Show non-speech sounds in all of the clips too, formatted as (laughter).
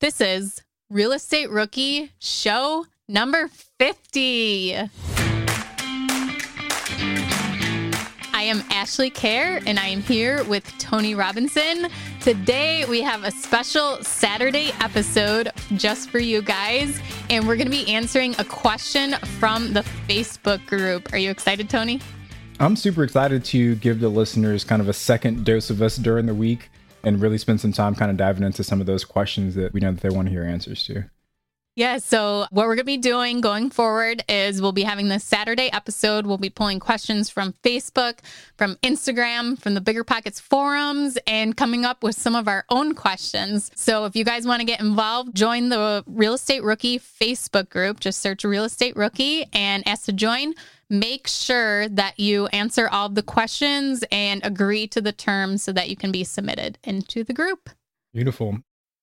This is Real Estate Rookie show number 50. I am Ashley Kerr and I am here with Tony Robinson. Today we have a special Saturday episode just for you guys, and we're going to be answering a question from the Facebook group. Are you excited, Tony? I'm super excited to give the listeners kind of a second dose of us during the week and really spend some time kind of diving into some of those questions that we know that they want to hear answers to. Yeah, so what we're going to be doing going forward is we'll be having this Saturday episode. We'll be pulling questions from Facebook, from Instagram, from the BiggerPockets forums, and coming up with some of our own questions. So if you guys want to get involved, join the Real Estate Rookie Facebook group. Just search Real Estate Rookie and ask to join make sure that you answer all the questions and agree to the terms so that you can be submitted into the group. Beautiful.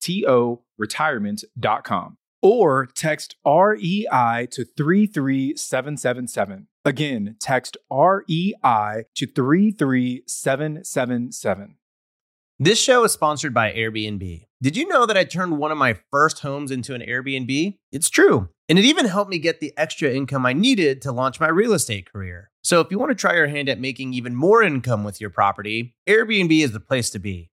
T-O, retirement.com. Or text REI to 33777. Again, text REI to 33777. This show is sponsored by Airbnb. Did you know that I turned one of my first homes into an Airbnb? It's true. And it even helped me get the extra income I needed to launch my real estate career. So if you want to try your hand at making even more income with your property, Airbnb is the place to be.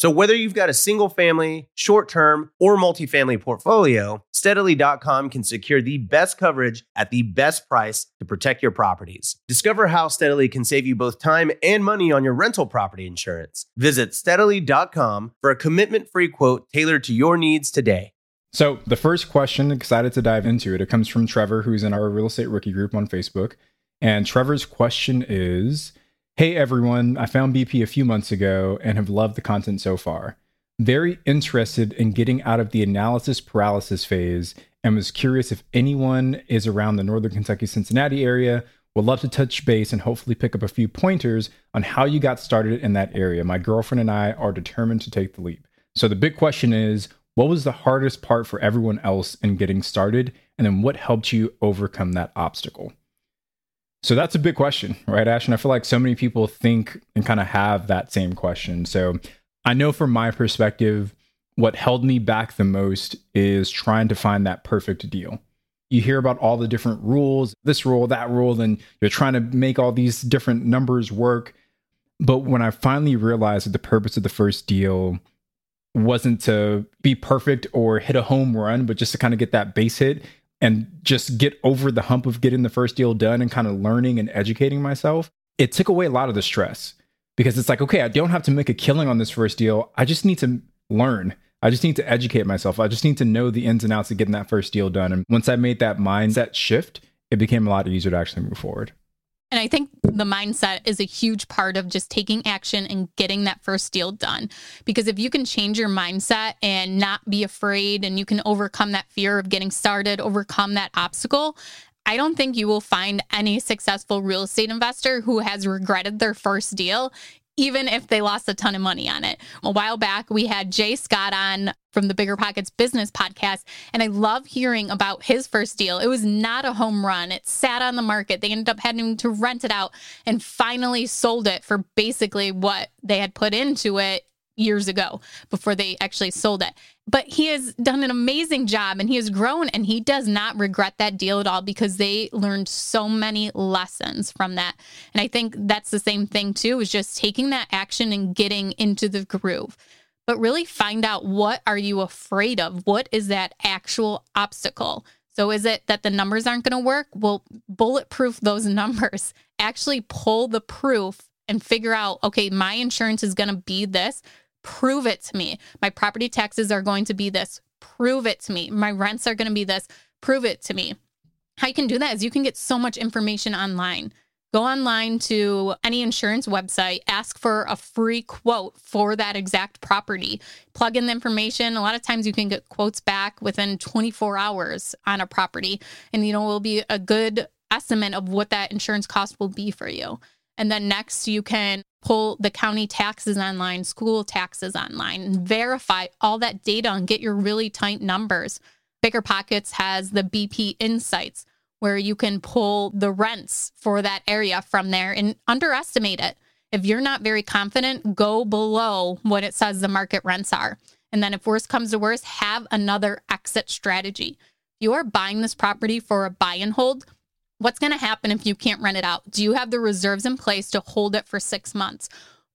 So whether you've got a single family, short term, or multifamily portfolio, steadily.com can secure the best coverage at the best price to protect your properties. Discover how Steadily can save you both time and money on your rental property insurance. Visit steadily.com for a commitment free quote tailored to your needs today. So, the first question, excited to dive into it, it comes from Trevor, who's in our real estate rookie group on Facebook. And Trevor's question is Hey everyone, I found BP a few months ago and have loved the content so far. Very interested in getting out of the analysis paralysis phase and was curious if anyone is around the Northern Kentucky Cincinnati area. Would love to touch base and hopefully pick up a few pointers on how you got started in that area. My girlfriend and I are determined to take the leap. So the big question is what was the hardest part for everyone else in getting started? And then what helped you overcome that obstacle? So that's a big question, right, Ash? And I feel like so many people think and kind of have that same question. So I know from my perspective, what held me back the most is trying to find that perfect deal. You hear about all the different rules, this rule, that rule, and you're trying to make all these different numbers work. But when I finally realized that the purpose of the first deal wasn't to be perfect or hit a home run, but just to kind of get that base hit and just get over the hump of getting the first deal done and kind of learning and educating myself, it took away a lot of the stress because it's like, okay, I don't have to make a killing on this first deal. I just need to learn. I just need to educate myself. I just need to know the ins and outs of getting that first deal done. And once I made that mindset shift, it became a lot easier to actually move forward. And I think the mindset is a huge part of just taking action and getting that first deal done. Because if you can change your mindset and not be afraid and you can overcome that fear of getting started, overcome that obstacle, I don't think you will find any successful real estate investor who has regretted their first deal even if they lost a ton of money on it. A while back, we had J Scott on from the BiggerPockets Business Podcast, and I love hearing about his first deal. It was not a home run, it sat on the market. They ended up having to rent it out and finally sold it for basically what they had put into it years ago before they actually sold it. But he has done an amazing job and he has grown and he does not regret that deal at all because they learned so many lessons from that. And I think that's the same thing too, is just taking that action and getting into the groove. But really find out what are you afraid of? What is that actual obstacle? So is it that the numbers aren't going to work? Well, bulletproof those (laughs) numbers. Actually pull the proof and figure out, okay, my insurance is going to be this. Prove it to me. My property taxes are going to be this. Prove it to me. My rents are going to be this. Prove it to me. How you can do that is you can get so much information online. Go online to any insurance website, ask for a free quote for that exact property. Plug in the information. A lot of times you can get quotes back within 24 hours on a property, and you know, it will be a good estimate of what that insurance cost will be for you. And then next, you can pull the county taxes online, school taxes online, and verify all that data and get your really tight numbers. BiggerPockets has the BP Insights, where you can pull the rents for that area from there and underestimate it. If you're not very confident, go below what it says the market rents are. And then, if worst comes to worst, have another exit strategy. If You are buying this property for a buy and hold What's going to happen if you can't rent it out? Do you have the reserves in place to hold it for six months?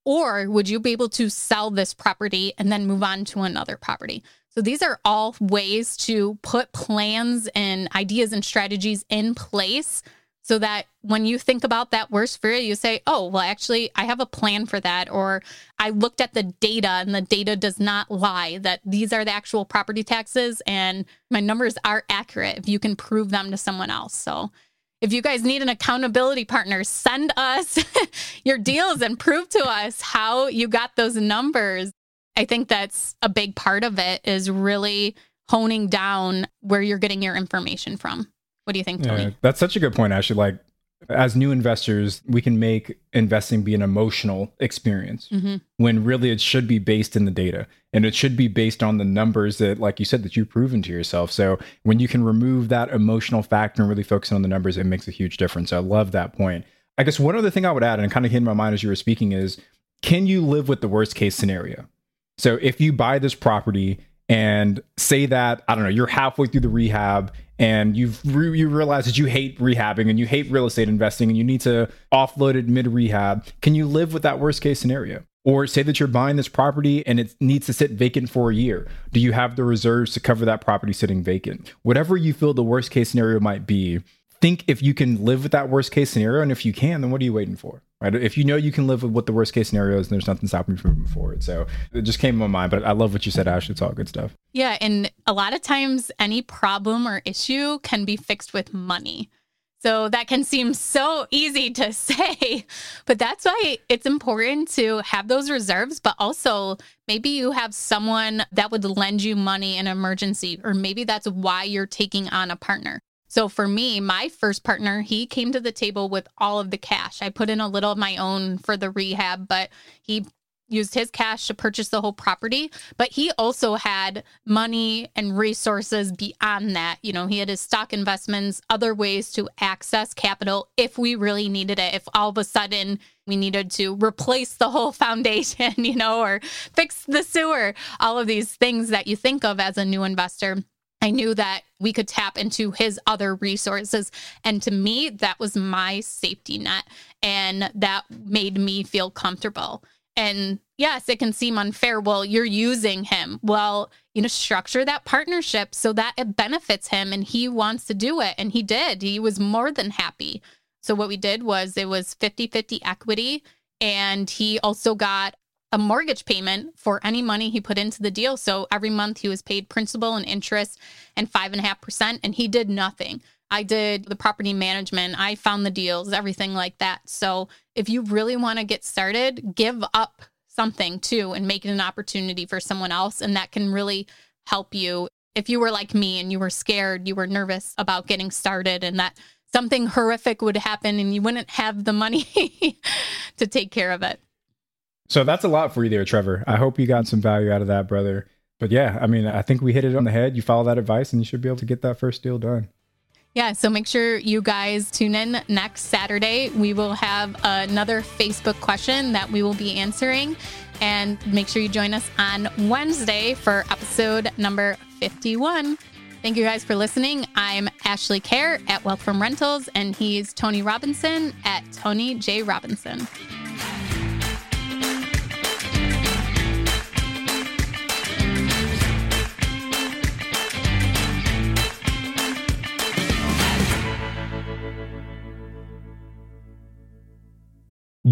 Or would you be able to sell this property and then move on to another property? So these are all ways to put plans and ideas and strategies in place so that when you think about that worst fear, you say, oh, well, actually, I have a plan for that. Or I looked at the data and the data does not lie that these are the actual property taxes and my numbers are accurate if you can prove them to someone else. So if you guys need an accountability partner, send us (laughs) your deals and prove to us how you got those numbers. I think that's a big part of it is really honing down where you're getting your information from. What do you think, Tony? Yeah, that's such a good point, Ashley. Like as new investors, we can make investing be an emotional experience mm-hmm. when really it should be based in the data and it should be based on the numbers that, like you said, that you've proven to yourself. So when you can remove that emotional factor and really focus on the numbers, it makes a huge difference. I love that point. I guess one other thing I would add, and kind of hit in my mind as you were speaking, is can you live with the worst case scenario? So if you buy this property and say that I don't know you're halfway through the rehab and you've re- you realize that you hate rehabbing and you hate real estate investing and you need to offload it mid rehab can you live with that worst case scenario? Or say that you're buying this property and it needs to sit vacant for a year. Do you have the reserves to cover that property sitting vacant? Whatever you feel the worst case scenario might be think if you can live with that worst case scenario and if you can then what are you waiting for right? If you know you can live with what the worst case scenario is, and there's nothing stopping you from moving forward. So it just came to my mind, but I love what you said, Ash. It's all good stuff. Yeah. And a lot of times, any problem or issue can be fixed with money. So that can seem so easy to (laughs) say, but that's why it's important to have those reserves. But also, maybe you have someone that would lend you money in emergency, or maybe that's why you're taking on a partner. So for me, my first partner, he came to the table with all of the cash. I put in a little of my own for the rehab, but he used his cash to purchase the whole property, but he also had money and resources beyond that. You know, he had his stock investments, other ways to access capital if we really needed it. If all of a sudden we needed to replace the whole (laughs) foundation, you know, or fix the sewer, all of these things that you think of as a new investor. I knew that we could tap into his other resources. And to me, that was my safety net. And that made me feel comfortable. And yes, it can seem unfair. Well, you're using him. Well, you know, structure that partnership so that it benefits him and he wants to do it. And he did. He was more than happy. So, what we did was it was 50 50 equity. And he also got a mortgage payment for any money he put into the deal. So every month he was paid principal and interest and five and a half percent, and he did nothing. I did the property management, I found the deals, everything like that. So if you really want to get started, give up something too and make it an opportunity for someone else. And that can really help you. If you were like me and you were scared, you were nervous about getting started and that something horrific would happen and you wouldn't have the money (laughs) to take care of it. So that's a lot for you there, Trevor. I hope you got some value out of that, brother. But yeah, I mean, I think we hit it on the head. You follow that advice and you should be able to get that first deal done. Yeah, so make sure you guys tune in next Saturday. We will have another Facebook question that we will be answering. And make sure you join us on Wednesday for episode number 51. Thank you guys for listening. I'm Ashley Kerr at Wealth from Rentals, and he's Tony Robinson at Tony J. Robinson.